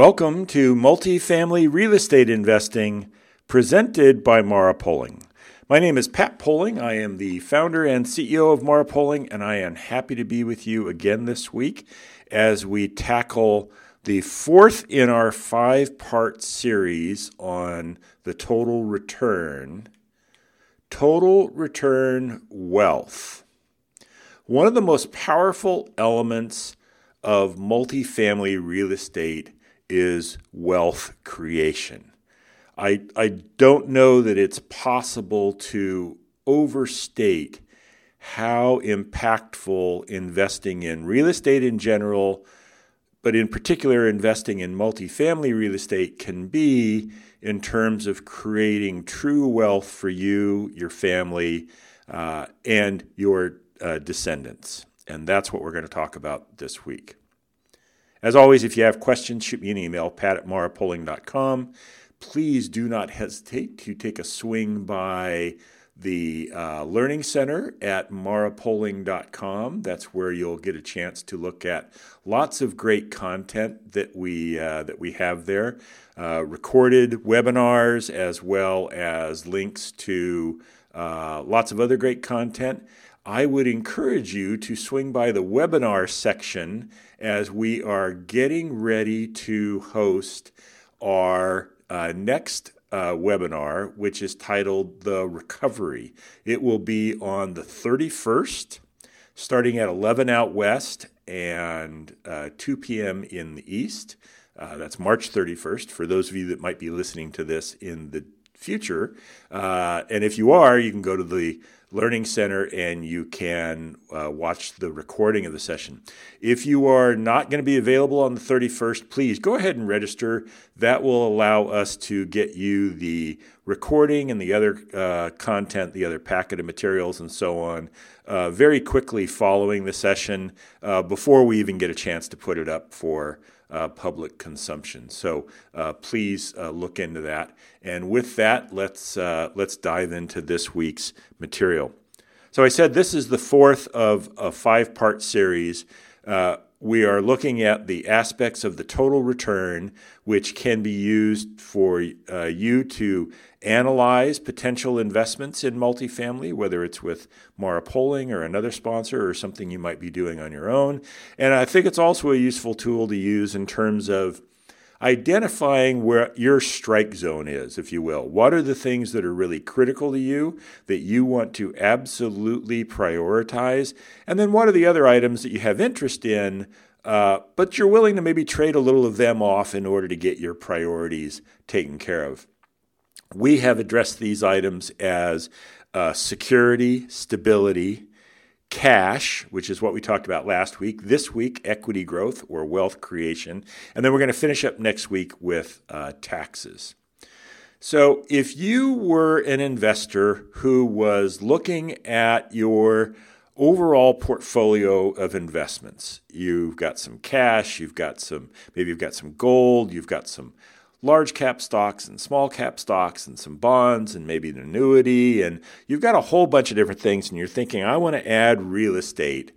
Welcome to Multifamily Real Estate Investing presented by Mara Poling. My name is Pat Poling. I am the founder and CEO of Mara Poling, and I am happy to be with you again this week as we tackle the fourth in our five part series on the total return. Total return wealth. One of the most powerful elements of multifamily real estate is wealth creation. I, I don't know that it's possible to overstate how impactful investing in real estate in general, but in particular, investing in multifamily real estate can be in terms of creating true wealth for you, your family, uh, and your uh, descendants. And that's what we're going to talk about this week. As always, if you have questions, shoot me an email, pat at marapoling.com. Please do not hesitate to take a swing by the uh, Learning Center at marapoling.com. That's where you'll get a chance to look at lots of great content that we, uh, that we have there, uh, recorded webinars, as well as links to uh, lots of other great content. I would encourage you to swing by the webinar section as we are getting ready to host our uh, next uh, webinar, which is titled The Recovery. It will be on the 31st, starting at 11 out west and uh, 2 p.m. in the east. Uh, that's March 31st for those of you that might be listening to this in the future. Uh, and if you are, you can go to the Learning Center and you can uh, watch the recording of the session. If you are not going to be available on the 31st, please go ahead and register. That will allow us to get you the recording and the other uh, content, the other packet of materials, and so on uh, very quickly following the session uh, before we even get a chance to put it up for uh, public consumption. So uh, please uh, look into that. And with that, let's uh, let's dive into this week's material. So I said this is the fourth of a five-part series. Uh, we are looking at the aspects of the total return, which can be used for uh, you to analyze potential investments in multifamily, whether it's with Mara Poling or another sponsor or something you might be doing on your own. And I think it's also a useful tool to use in terms of identifying where your strike zone is, if you will. What are the things that are really critical to you that you want to absolutely prioritize? And then what are the other items that you have interest in, uh, but you're willing to maybe trade a little of them off in order to get your priorities taken care of? We have addressed these items as uh, security, stability, cash, which is what we talked about last week. This week, equity growth or wealth creation. And then we're going to finish up next week with uh, taxes. So, if you were an investor who was looking at your overall portfolio of investments, you've got some cash, you've got some, maybe you've got some gold, you've got some large cap stocks and small cap stocks and some bonds and maybe an annuity. And you've got a whole bunch of different things, and you're thinking, I want to add real estate.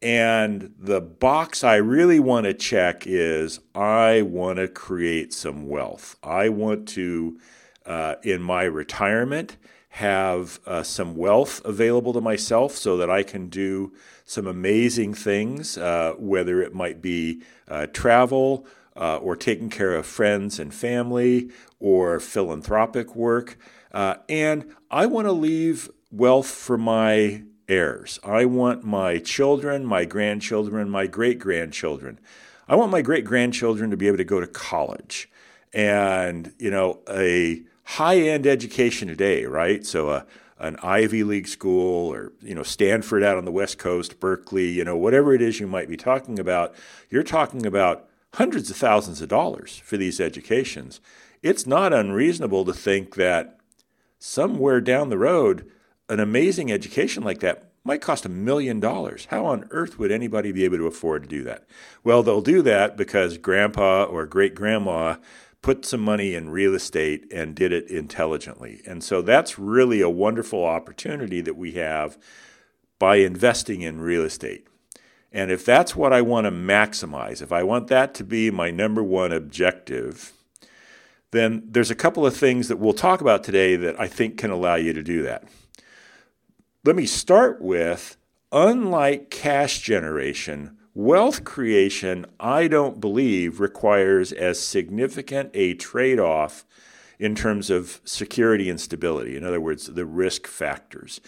And the box I really want to check is I want to create some wealth. I want to, uh, in my retirement, have uh, some wealth available to myself so that I can do some amazing things, uh, whether it might be uh, travel uh, or taking care of friends and family or philanthropic work. Uh, and I want to leave wealth for my heirs. I want my children, my grandchildren, my great grandchildren. I want my great grandchildren to be able to go to college and, you know, a high end education today, right? So, a uh, an Ivy League school or you know Stanford out on the West Coast, Berkeley, you know whatever it is you might be talking about, you're talking about hundreds of thousands of dollars for these educations. It's not unreasonable to think that somewhere down the road, an amazing education like that might cost a million dollars. How on earth would anybody be able to afford to do that? Well, they'll do that because grandpa or great grandma put some money in real estate and did it intelligently. And so that's really a wonderful opportunity that we have by investing in real estate. And if that's what I want to maximize, if I want that to be my number one objective, then there's a couple of things that we'll talk about today that I think can allow you to do that. Let me start with unlike cash generation, wealth creation, I don't believe, requires as significant a trade off in terms of security and stability. In other words, the risk factors.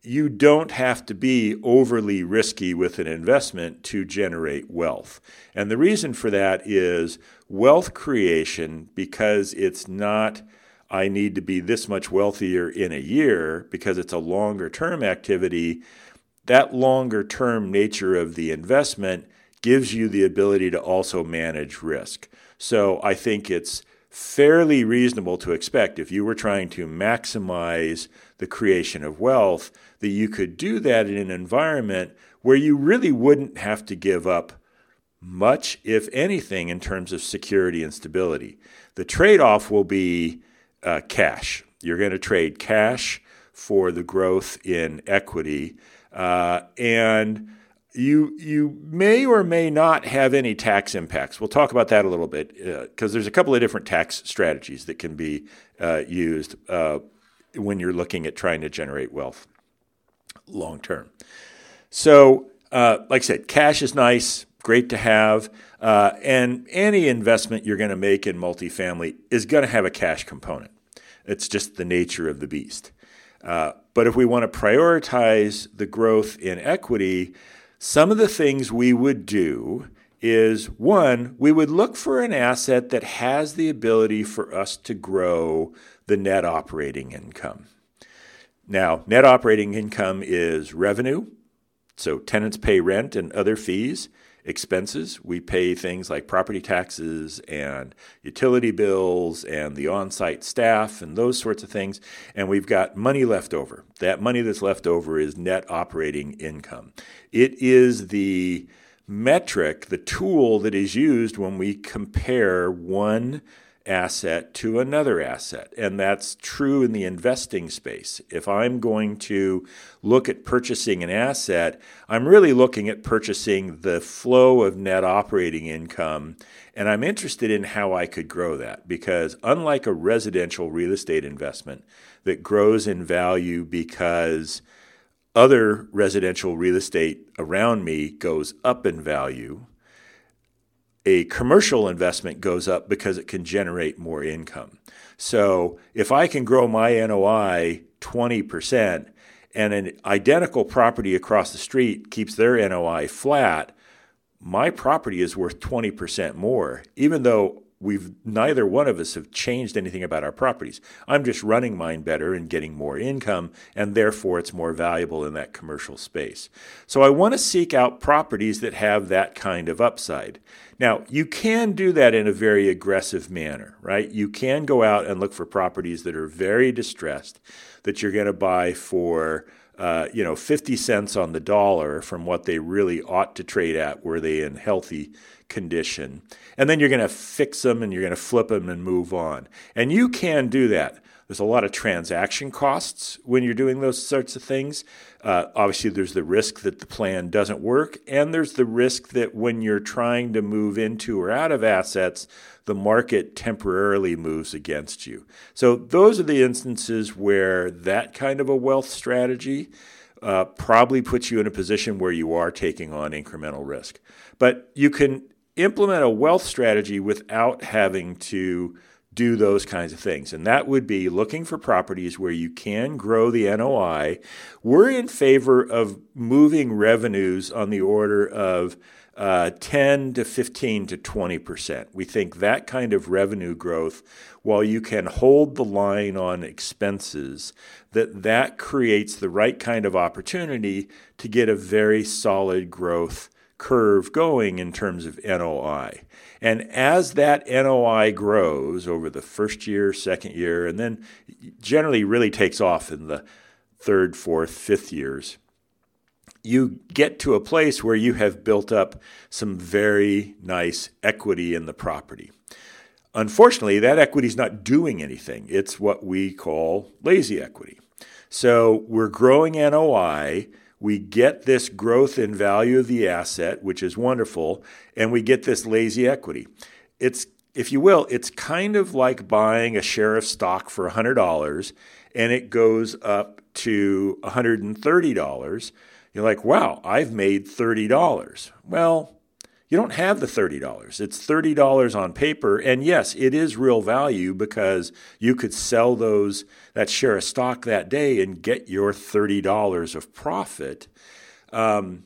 You don't have to be overly risky with an investment to generate wealth. And the reason for that is wealth creation, because it's not, I need to be this much wealthier in a year, because it's a longer term activity. That longer term nature of the investment gives you the ability to also manage risk. So I think it's fairly reasonable to expect if you were trying to maximize the creation of wealth that you could do that in an environment where you really wouldn't have to give up much, if anything, in terms of security and stability. The trade off will be uh, cash. You're going to trade cash for the growth in equity. Uh, and you you may or may not have any tax impacts. We'll talk about that a little bit because uh, there's a couple of different tax strategies that can be uh, used uh, when you're looking at trying to generate wealth long term. So, uh, like I said, cash is nice, great to have, uh, and any investment you're going to make in multifamily is going to have a cash component. It's just the nature of the beast. Uh, but if we want to prioritize the growth in equity, some of the things we would do is one, we would look for an asset that has the ability for us to grow the net operating income. Now, net operating income is revenue, so tenants pay rent and other fees expenses. We pay things like property taxes and utility bills and the on site staff and those sorts of things. And we've got money left over. That money that's left over is net operating income. It is the metric, the tool that is used when we compare one asset to another asset. And that's true in the investing space. If I'm going to look at purchasing an asset, I'm really looking at purchasing the flow of net operating income. And I'm interested in how I could grow that because, unlike a residential real estate investment that grows in value because other residential real estate around me goes up in value, a commercial investment goes up because it can generate more income. So if I can grow my NOI 20% and an identical property across the street keeps their NOI flat, my property is worth 20% more, even though we've neither one of us have changed anything about our properties. I'm just running mine better and getting more income, and therefore it's more valuable in that commercial space. So I want to seek out properties that have that kind of upside. Now, you can do that in a very aggressive manner, right? You can go out and look for properties that are very distressed that you're going to buy for uh, you know, 50 cents on the dollar from what they really ought to trade at were they in healthy condition. And then you're going to fix them and you're going to flip them and move on. And you can do that. There's a lot of transaction costs when you're doing those sorts of things. Uh, obviously, there's the risk that the plan doesn't work, and there's the risk that when you're trying to move into or out of assets, the market temporarily moves against you. So, those are the instances where that kind of a wealth strategy uh, probably puts you in a position where you are taking on incremental risk. But you can implement a wealth strategy without having to do those kinds of things. And that would be looking for properties where you can grow the NOI. We're in favor of moving revenues on the order of uh, 10 to 15 to 20 percent. We think that kind of revenue growth, while you can hold the line on expenses, that that creates the right kind of opportunity to get a very solid growth curve going in terms of NOI. And as that NOI grows over the first year, second year, and then generally really takes off in the third, fourth, fifth years, you get to a place where you have built up some very nice equity in the property. Unfortunately, that equity is not doing anything. It's what we call lazy equity. So we're growing NOI we get this growth in value of the asset, which is wonderful, and we get this lazy equity. It's, if you will, it's kind of like buying a share of stock for $100 and it goes up to $130. You're like, wow, I've made $30. Well, you don't have the $30. It's $30 on paper. And yes, it is real value because you could sell those that share of stock that day and get your $30 of profit. Um,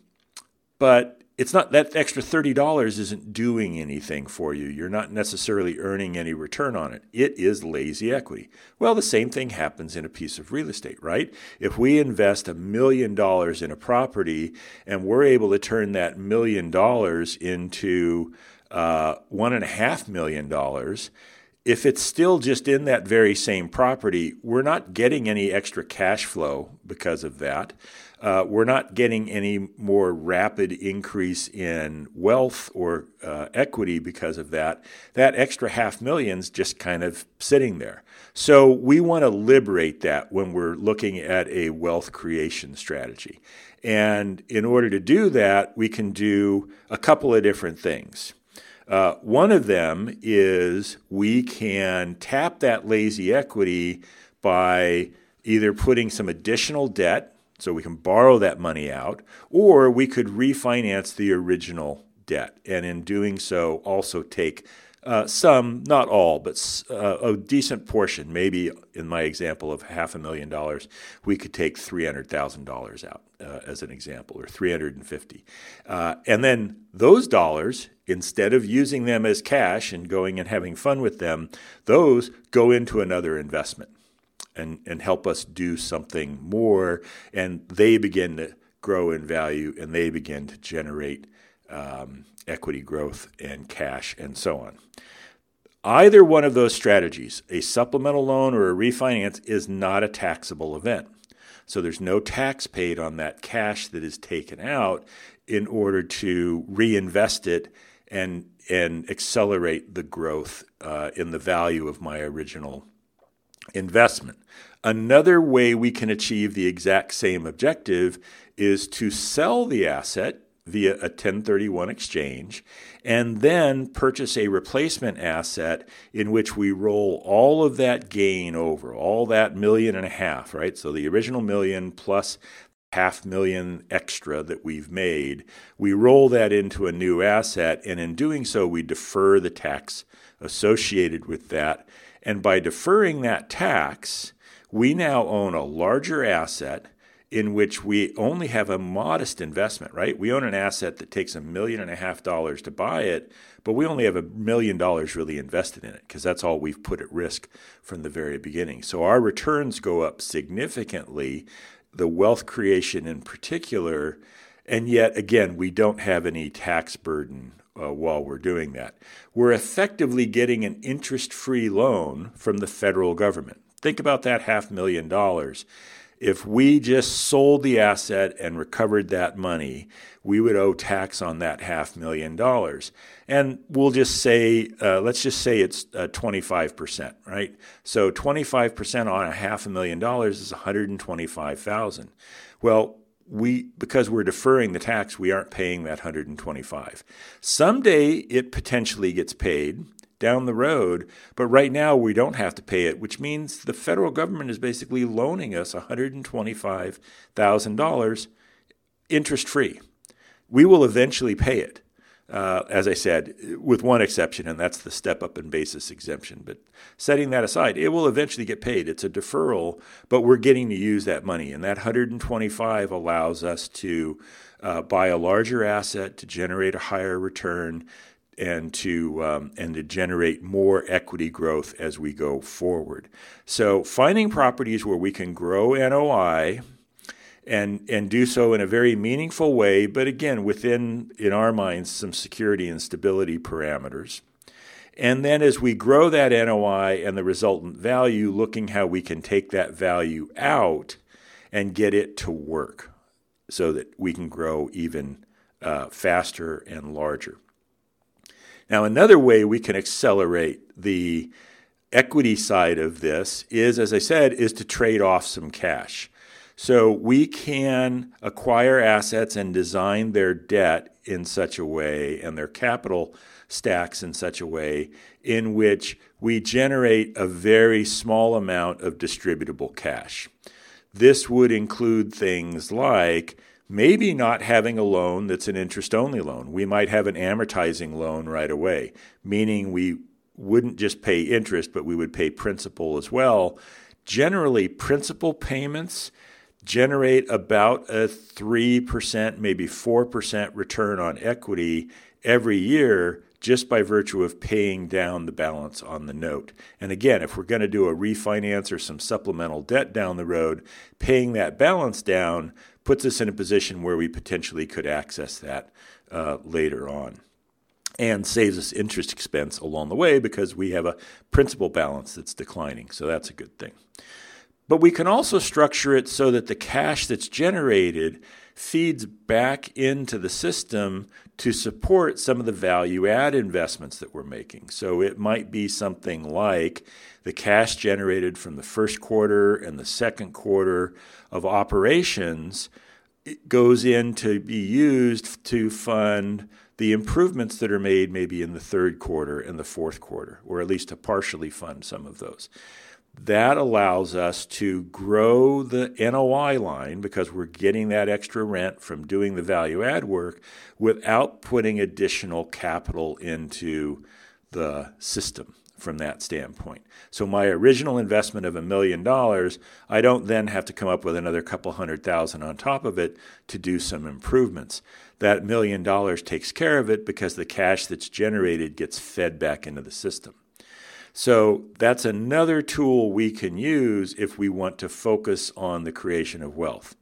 but it's not that extra $30 isn't doing anything for you. You're not necessarily earning any return on it. It is lazy equity. Well, the same thing happens in a piece of real estate, right? If we invest a million dollars in a property and we're able to turn that million dollars into uh, one and a half million dollars, if it's still just in that very same property, we're not getting any extra cash flow because of that. Uh, we're not getting any more rapid increase in wealth or uh, equity because of that. That extra half million's just kind of sitting there. So we want to liberate that when we're looking at a wealth creation strategy. And in order to do that, we can do a couple of different things. Uh, one of them is we can tap that lazy equity by either putting some additional debt, so we can borrow that money out, or we could refinance the original debt. And in doing so, also take uh, some, not all, but uh, a decent portion, maybe in my example of half a million dollars, we could take $300,000 out uh, as an example, or 350. Uh, and then those dollars, instead of using them as cash and going and having fun with them, those go into another investment and, and help us do something more. And they begin to grow in value and they begin to generate um, equity growth and cash and so on. Either one of those strategies, a supplemental loan or a refinance, is not a taxable event. So there's no tax paid on that cash that is taken out in order to reinvest it and and accelerate the growth uh, in the value of my original investment. Another way we can achieve the exact same objective is to sell the asset via a 1031 exchange and then purchase a replacement asset in which we roll all of that gain over, all that million and a half, right? So the original million plus half million extra that we've made, we roll that into a new asset, and in doing so, we defer the tax associated with that. And by deferring that tax, we now own a larger asset in which we only have a modest investment, right? We own an asset that takes a million and a half dollars to buy it, but we only have a million dollars really invested in it because that's all we've put at risk from the very beginning. So our returns go up significantly, the wealth creation in particular, and yet again, we don't have any tax burden uh, while we're doing that. We're effectively getting an interest free loan from the federal government. Think about that half million dollars if we just sold the asset and recovered that money, we would owe tax on that half million dollars. And we'll just say, uh, let's just say it's uh, 25%, right? So 25% on a half a million dollars is 125,000. Well, we because we're deferring the tax, we aren't paying that 125. Someday it potentially gets paid down the road. But right now, we don't have to pay it, which means the federal government is basically loaning us $125,000 interest free. We will eventually pay it. Uh, as I said, with one exception, and that's the step up in basis exemption. But setting that aside, it will eventually get paid. It's a deferral, but we're getting to use that money. And that 125 allows us to uh, buy a larger asset to generate a higher return, and to um, and to generate more equity growth as we go forward. So finding properties where we can grow NOI and and do so in a very meaningful way, but again within in our minds some security and stability parameters. And then as we grow that NOI and the resultant value, looking how we can take that value out and get it to work so that we can grow even uh, faster and larger. Now, another way we can accelerate the equity side of this is, as I said, is to trade off some cash. So we can acquire assets and design their debt in such a way and their capital stacks in such a way in which we generate a very small amount of distributable cash. This would include things like maybe not having a loan that's an interest only loan. We might have an amortizing loan right away, meaning we wouldn't just pay interest, but we would pay principal as well. Generally, principal payments generate about a 3%, maybe 4% return on equity every year just by virtue of paying down the balance on the note. And again, if we're going to do a refinance or some supplemental debt down the road, paying that balance down puts us in a position where we potentially could access that uh, later on and saves us interest expense along the way because we have a principal balance that's declining. So that's a good thing. But we can also structure it so that the cash that's generated feeds back into the system to support some of the value add investments that we're making. So it might be something like the cash generated from the first quarter and the second quarter of operations goes in to be used to fund the improvements that are made maybe in the third quarter and the fourth quarter, or at least to partially fund some of those. That allows us to grow the NOI line because we're getting that extra rent from doing the value add work without putting additional capital into the system from that standpoint. So my original investment of a million dollars, I don't then have to come up with another couple hundred thousand on top of it to do some improvements. That million dollars takes care of it because the cash that's generated gets fed back into the system. So that's another tool we can use if we want to focus on the creation of wealth.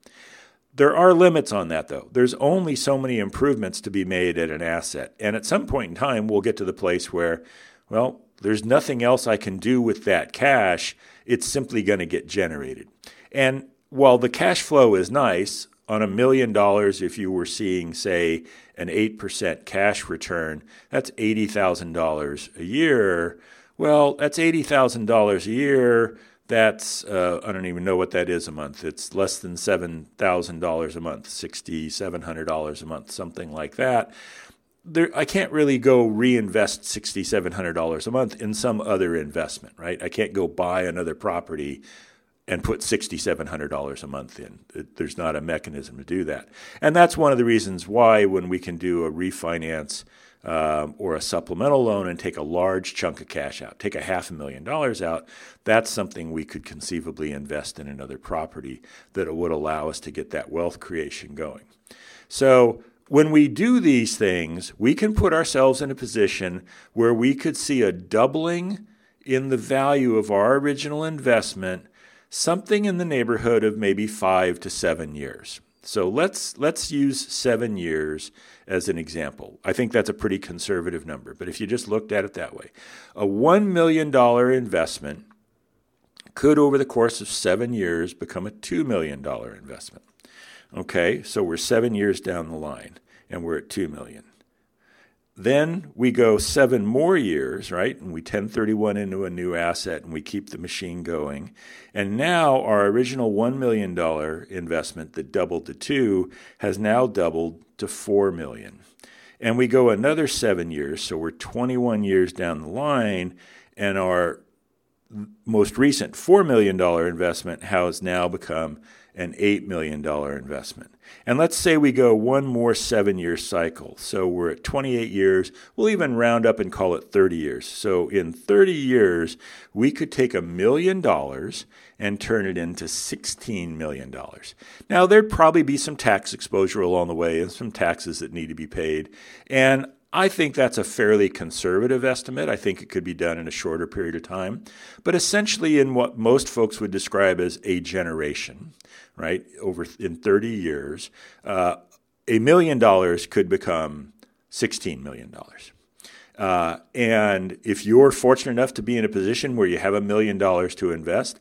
There are limits on that, though. There's only so many improvements to be made at an asset. And at some point in time, we'll get to the place where, well, there's nothing else I can do with that cash. It's simply going to get generated. And while the cash flow is nice, on a million dollars, if you were seeing, say, an 8% cash return, that's $80,000 a year well, that's $80,000 a year. That's, uh, I don't even know what that is a month. It's less than $7,000 a month, $6,700 a month, something like that. There, I can't really go reinvest $6,700 a month in some other investment, right? I can't go buy another property and put $6,700 a month in. There's not a mechanism to do that. And that's one of the reasons why, when we can do a refinance um, or a supplemental loan and take a large chunk of cash out, take a half a million dollars out, that's something we could conceivably invest in another property that would allow us to get that wealth creation going. So, when we do these things, we can put ourselves in a position where we could see a doubling in the value of our original investment, something in the neighborhood of maybe five to seven years. So let's let's use seven years as an example. I think that's a pretty conservative number, but if you just looked at it that way, a one million dollar investment could, over the course of seven years, become a two million dollar investment. Okay, so we're seven years down the line, and we're at two million. Then we go seven more years, right? And we 1031 into a new asset and we keep the machine going. And now our original $1 million investment that doubled to two has now doubled to 4 million. And we go another seven years, so we're 21 years down the line, and our most recent $4 million investment has now become an $8 million investment. And let's say we go one more seven year cycle. So we're at 28 years. We'll even round up and call it 30 years. So in 30 years, we could take a million dollars and turn it into $16 million. Now, there'd probably be some tax exposure along the way and some taxes that need to be paid. And I think that's a fairly conservative estimate. I think it could be done in a shorter period of time, but essentially in what most folks would describe as a generation, right? Over in 30 years, uh, a million dollars could become $16 million. Uh, and if you're fortunate enough to be in a position where you have a million dollars to invest,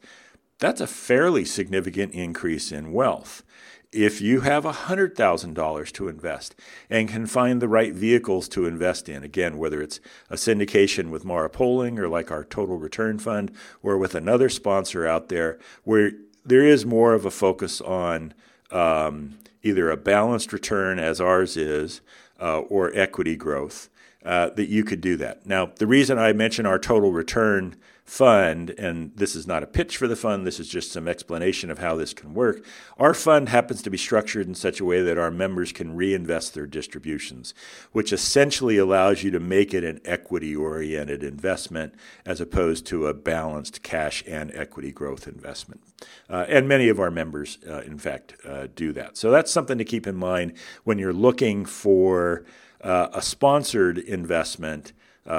that's a fairly significant increase in wealth. If you have $100,000 to invest and can find the right vehicles to invest in, again, whether it's a syndication with Mara Poling or like our total return fund or with another sponsor out there, where there is more of a focus on um, either a balanced return, as ours is, uh, or equity growth, uh, that you could do that. Now, the reason I mention our total return fund, and this is not a pitch for the fund, this is just some explanation of how this can work. Our fund happens to be structured in such a way that our members can reinvest their distributions, which essentially allows you to make it an equity oriented investment as opposed to a balanced cash and equity growth investment. Uh, and many of our members, uh, in fact, uh, do that. So that's something to keep in mind when you're looking for uh, a sponsored investment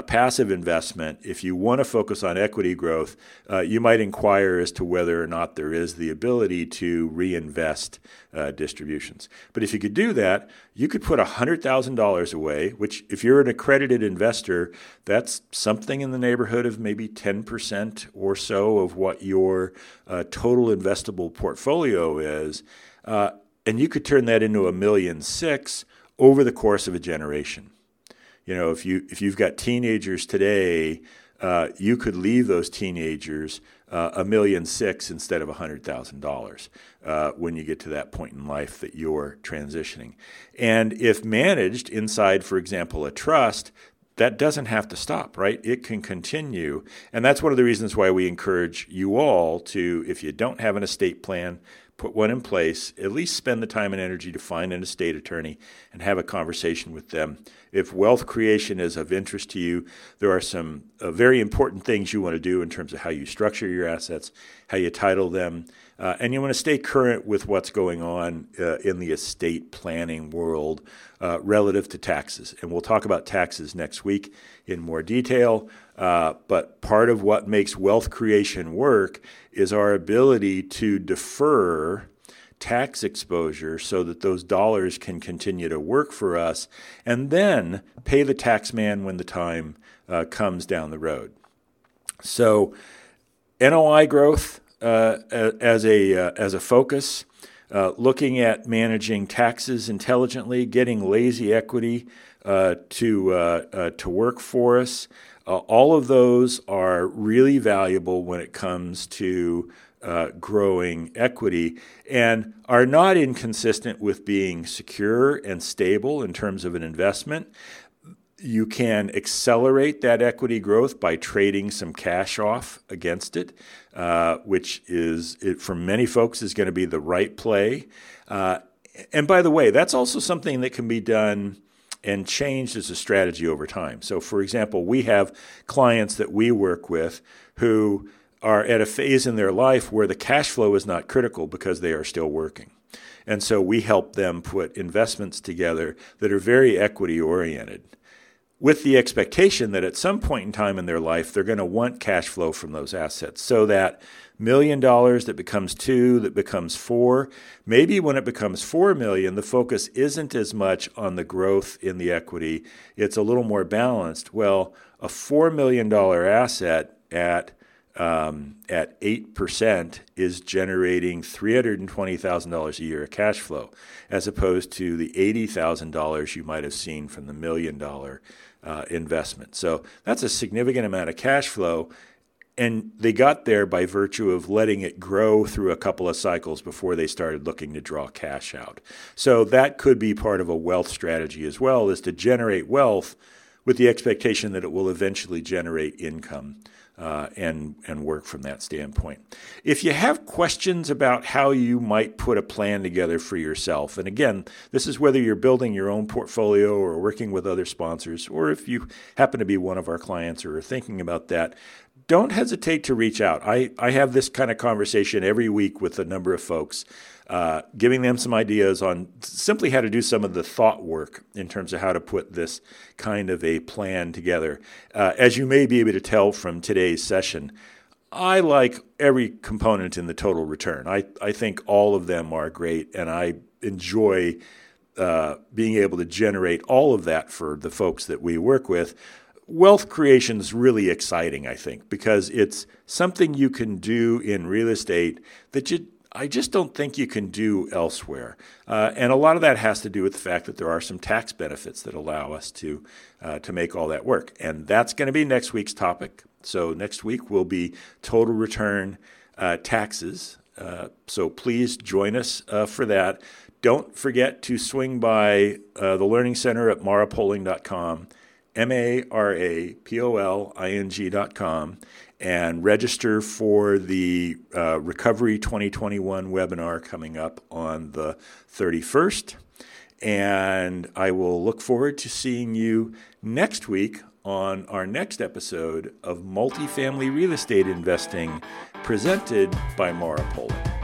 passive investment, if you want to focus on equity growth, uh, you might inquire as to whether or not there is the ability to reinvest uh, distributions. But if you could do that, you could put $100,000 away, which, if you're an accredited investor, that's something in the neighborhood of maybe 10% or so of what your uh, total investable portfolio is. Uh, and you could turn that into a million six over the course of a generation. You know, if you if you've got teenagers today, uh, you could leave those teenagers uh, a million six instead of a hundred thousand uh, dollars when you get to that point in life that you're transitioning. And if managed inside, for example, a trust, that doesn't have to stop, right? It can continue. And that's one of the reasons why we encourage you all to, if you don't have an estate plan, put one in place, at least spend the time and energy to find an estate attorney and have a conversation with them. If wealth creation is of interest to you, there are some uh, very important things you want to do in terms of how you structure your assets, how you title them, uh, and you want to stay current with what's going on uh, in the estate planning world uh, relative to taxes. And we'll talk about taxes next week in more detail. Uh, but part of what makes wealth creation work is our ability to defer tax exposure so that those dollars can continue to work for us and then pay the tax man when the time uh, comes down the road. So, NOI growth uh, as, a, uh, as a focus. Uh, looking at managing taxes intelligently, getting lazy equity uh, to uh, uh, to work for us. Uh, all of those are really valuable when it comes to uh, growing equity and are not inconsistent with being secure and stable in terms of an investment. You can accelerate that equity growth by trading some cash off against it, uh, which is, it, for many folks, is going to be the right play. Uh, and by the way, that's also something that can be done and changed as a strategy over time. So, for example, we have clients that we work with who are at a phase in their life where the cash flow is not critical because they are still working. And so we help them put investments together that are very equity oriented with the expectation that at some point in time in their life, they're going to want cash flow from those assets so that million dollars that becomes two, that becomes four. Maybe when it becomes four million, the focus isn't as much on the growth in the equity, it's a little more balanced. Well, a four million dollar asset at um, at 8% is generating $320,000 a year of cash flow, as opposed to the $80,000 you might have seen from the million dollar uh, investment. So that's a significant amount of cash flow. And they got there by virtue of letting it grow through a couple of cycles before they started looking to draw cash out. So that could be part of a wealth strategy as well, is to generate wealth with the expectation that it will eventually generate income uh, and and work from that standpoint. If you have questions about how you might put a plan together for yourself, and again, this is whether you're building your own portfolio or working with other sponsors, or if you happen to be one of our clients or are thinking about that, don't hesitate to reach out. I, I have this kind of conversation every week with a number of folks uh, giving them some ideas on simply how to do some of the thought work in terms of how to put this kind of a plan together. Uh, as you may be able to tell from today's session, I like every component in the total return. I, I think all of them are great, and I enjoy uh, being able to generate all of that for the folks that we work with. Wealth creation is really exciting, I think, because it's something you can do in real estate that you I just don't think you can do elsewhere. Uh, and a lot of that has to do with the fact that there are some tax benefits that allow us to, uh, to make all that work. And that's going to be next week's topic. So next week will be total return uh, taxes Uh, so please join us uh, for that. Don't forget to swing by uh, the Learning Center at marapoling.com, M A R A P O L I N G.com, and register for the uh, Recovery 2021 webinar coming up on the 31st. And I will look forward to seeing you next week on our next episode of Multifamily Real Estate Investing presented by Mara Poling.